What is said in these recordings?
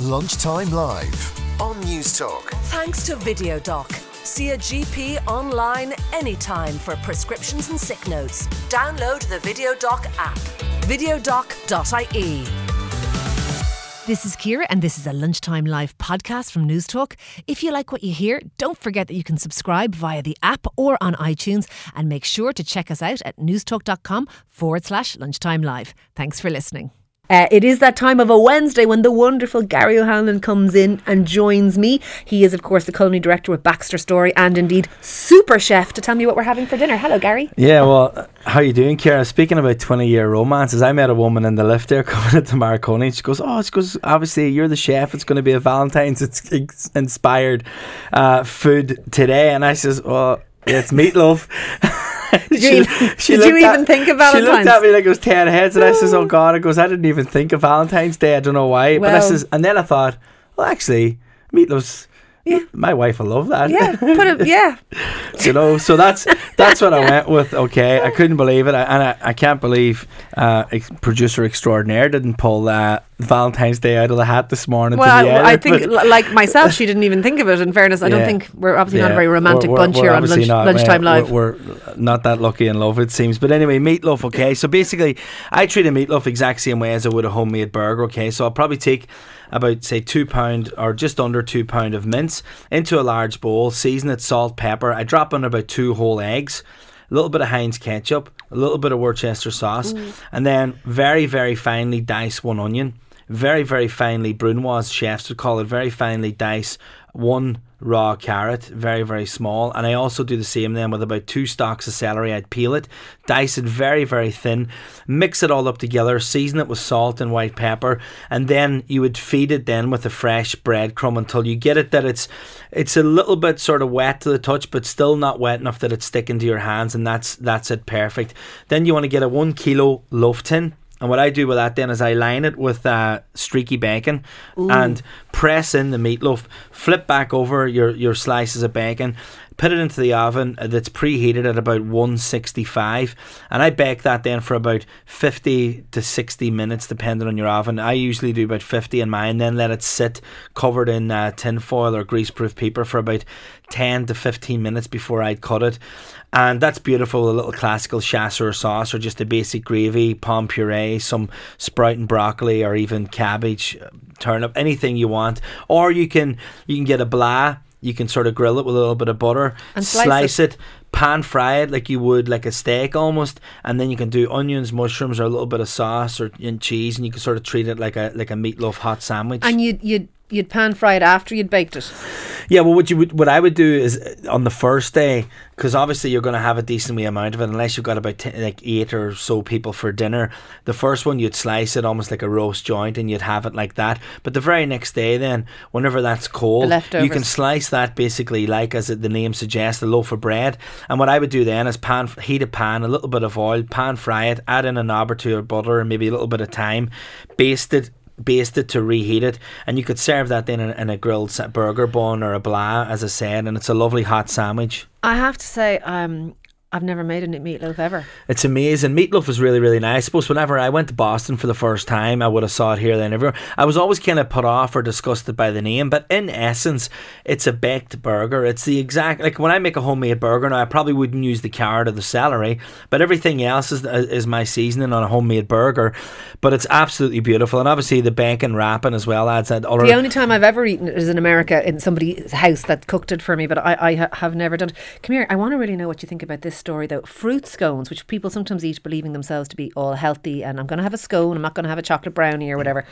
Lunchtime Live on News Talk. Thanks to VideoDoc. See a GP online anytime for prescriptions and sick notes. Download the VideoDoc app. Videodoc.ie. This is Ciara, and this is a lunchtime live podcast from News Talk. If you like what you hear, don't forget that you can subscribe via the app or on iTunes, and make sure to check us out at newstalk.com forward slash lunchtime live. Thanks for listening. Uh, it is that time of a Wednesday when the wonderful Gary O'Hanlon comes in and joins me. He is, of course, the culinary director with BaxterStorey and indeed super chef to tell me what we're having for dinner. Hello, Gary. Yeah, well, how you doing, Ciara? Speaking about 20 year romances, I met a woman in the lift there coming into Marconi. She goes, Oh, she goes, obviously, you're the chef. It's going to be a Valentine's inspired uh, food today. And I says, Well, it's meatloaf. Did you, even, did you even think of Valentine's? She looked at me like it was ten heads, and I says, oh, "Oh God!" It goes, "I didn't even think of Valentine's Day. I don't know why." Well, but I says, and then I thought, well, actually, meatloaf's yeah. My wife will love that. Yeah, put it. Yeah. you know, so that's that's what I went with. Okay, I couldn't believe it, I, and I, I can't believe uh, ex- producer extraordinaire didn't pull uh, Valentine's Day out of the hat this morning. Well, edit, I think, like myself, she didn't even think of it. In fairness, I yeah. don't think we're obviously yeah. not a very romantic we're, bunch we're, here on lunch, not, lunchtime live. We're, we're, not that lucky in love, it seems. But anyway, meatloaf. Okay, so basically, I treat a meatloaf exact same way as I would a homemade burger. Okay, so I'll probably take about say two pound or just under two pound of mince into a large bowl, season it salt, pepper. I drop in about two whole eggs, a little bit of Heinz ketchup, a little bit of Worcester sauce, mm. and then very very finely dice one onion. Very very finely Brunoise chefs would call it very finely dice one raw carrot, very, very small. And I also do the same then with about two stalks of celery. I'd peel it, dice it very, very thin, mix it all up together, season it with salt and white pepper, and then you would feed it then with a fresh breadcrumb until you get it that it's it's a little bit sort of wet to the touch, but still not wet enough that it's sticking to your hands, and that's that's it perfect. Then you want to get a one kilo loaf tin and what I do with that then is I line it with uh, streaky bacon Ooh. and press in the meatloaf, flip back over your, your slices of bacon, put it into the oven that's preheated at about 165 and I bake that then for about 50 to 60 minutes depending on your oven. I usually do about 50 in mine then let it sit covered in uh, tin foil or greaseproof paper for about 10 to 15 minutes before I'd cut it. And that's beautiful. A little classical chasseur sauce or just a basic gravy, pomme puree, some sprout and broccoli or even cabbage, uh, turnip, anything you want. Or you can you can get a blah you can sort of grill it with a little bit of butter, and slice, slice it. it. pan fry it like you would like a steak almost, and then you can do onions, mushrooms, or a little bit of sauce or and cheese, and you can sort of treat it like a like a meatloaf hot sandwich. And you you you'd pan fry it after you'd baked it. Yeah, well, what you would, what I would do is uh, on the first day, because obviously you're going to have a decent amount of it, unless you've got about t- like eight or so people for dinner. The first one you'd slice it almost like a roast joint, and you'd have it like that. But the very next day, then, whenever that's cold, you can slice that basically like as the name suggests, a loaf of bread. And what I would do then is pan heat a pan, a little bit of oil, pan fry it, add in a knob or two of butter, and maybe a little bit of thyme, baste it baste it to reheat it, and you could serve that then in, in a grilled burger bun or a blah, as I said, and it's a lovely hot sandwich. I have to say, um, I've never made a meatloaf ever. It's amazing. Meatloaf is really, really nice. I suppose whenever I went to Boston for the first time, I would have saw it here, then everywhere. I was always kind of put off or disgusted by the name, but in essence, it's a baked burger. It's the exact like when I make a homemade burger. Now I probably wouldn't use the carrot or the celery, but everything else is uh, is my seasoning on a homemade burger. But it's absolutely beautiful, and obviously the bacon wrapping as well adds that. Other the only time I've ever eaten it is in America in somebody's house that cooked it for me, but I, I have never done. it. Come here, I want to really know what you think about this story though. Fruit scones, which people sometimes eat believing themselves to be all healthy, and I'm going to have a scone, I'm not going to have a chocolate brownie or whatever.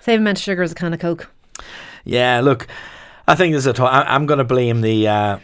Save meant sugar as a can of Coke. Yeah, look, I think there's a. T- I'm going to blame the. Uh,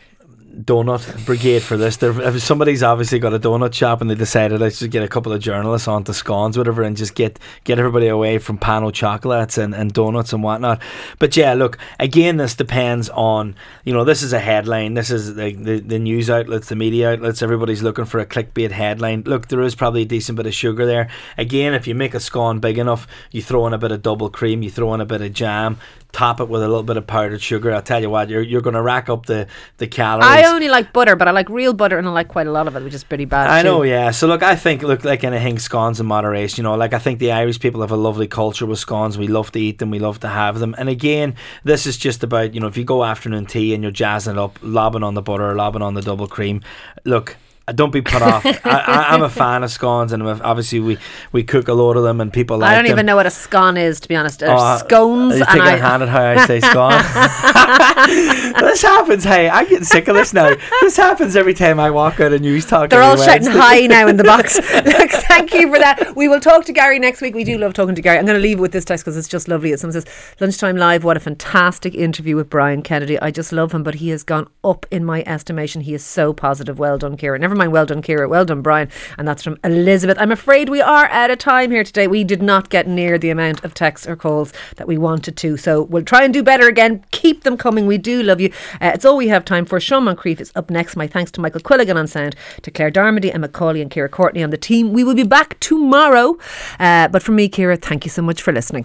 donut brigade for this. There, somebody's obviously got a donut shop and they decided let's just get a couple of journalists onto scones, whatever, and just get get everybody away from pano chocolates and, and donuts and whatnot. But yeah, look, again, this depends on you know this is a headline. This is the, the, the news outlets, the media outlets. Everybody's looking for a clickbait headline. Look, there is probably a decent bit of sugar there. Again, if you make a scone big enough, you throw in a bit of double cream, you throw in a bit of jam top it with a little bit of powdered sugar. I'll tell you what, you're you're going to rack up the the calories. I only like butter, but I like real butter, and I like quite a lot of it, which is pretty bad. I too. know, yeah. So look, I think look like anything scones in moderation. You know, like I think the Irish people have a lovely culture with scones. We love to eat them. We love to have them. And again, this is just about you know if you go afternoon tea and you're jazzing it up, lobbing on the butter, lobbing on the double cream. Look, don't be put off. I, I, I'm a fan of scones, and obviously we, we cook a lot of them, and people like I don't them. even know what a scone is, to be honest. Oh, scones, You and take a I, hand at how I say scone. this happens. Hey, I'm getting sick of this now. This happens every time I walk out of news talk. They're all shouting hi now in the box. Look, thank you for that. We will talk to Gary next week. We do love talking to Gary. I'm going to leave it with this text because it's just lovely. It someone says, Lunchtime Live, what a fantastic interview with Brian Kennedy. I just love him, but he has gone up in my estimation. He is so positive. Well done, Ciara. Never mind, well done, Ciara. Well done, Brian. And that's from Elizabeth. I'm afraid we are out of time here today. We did not get near the amount of texts or calls that we wanted to. So we'll try and do better again. Keep them coming. We do love you. Uh, it's all we have time for. Sean Moncrief is up next. My thanks to Michael Quilligan on sound, to Claire Darmody and Macaulay and Kira Courtney on the team. We will be back tomorrow. Uh, but from me, Ciara, thank you so much for listening.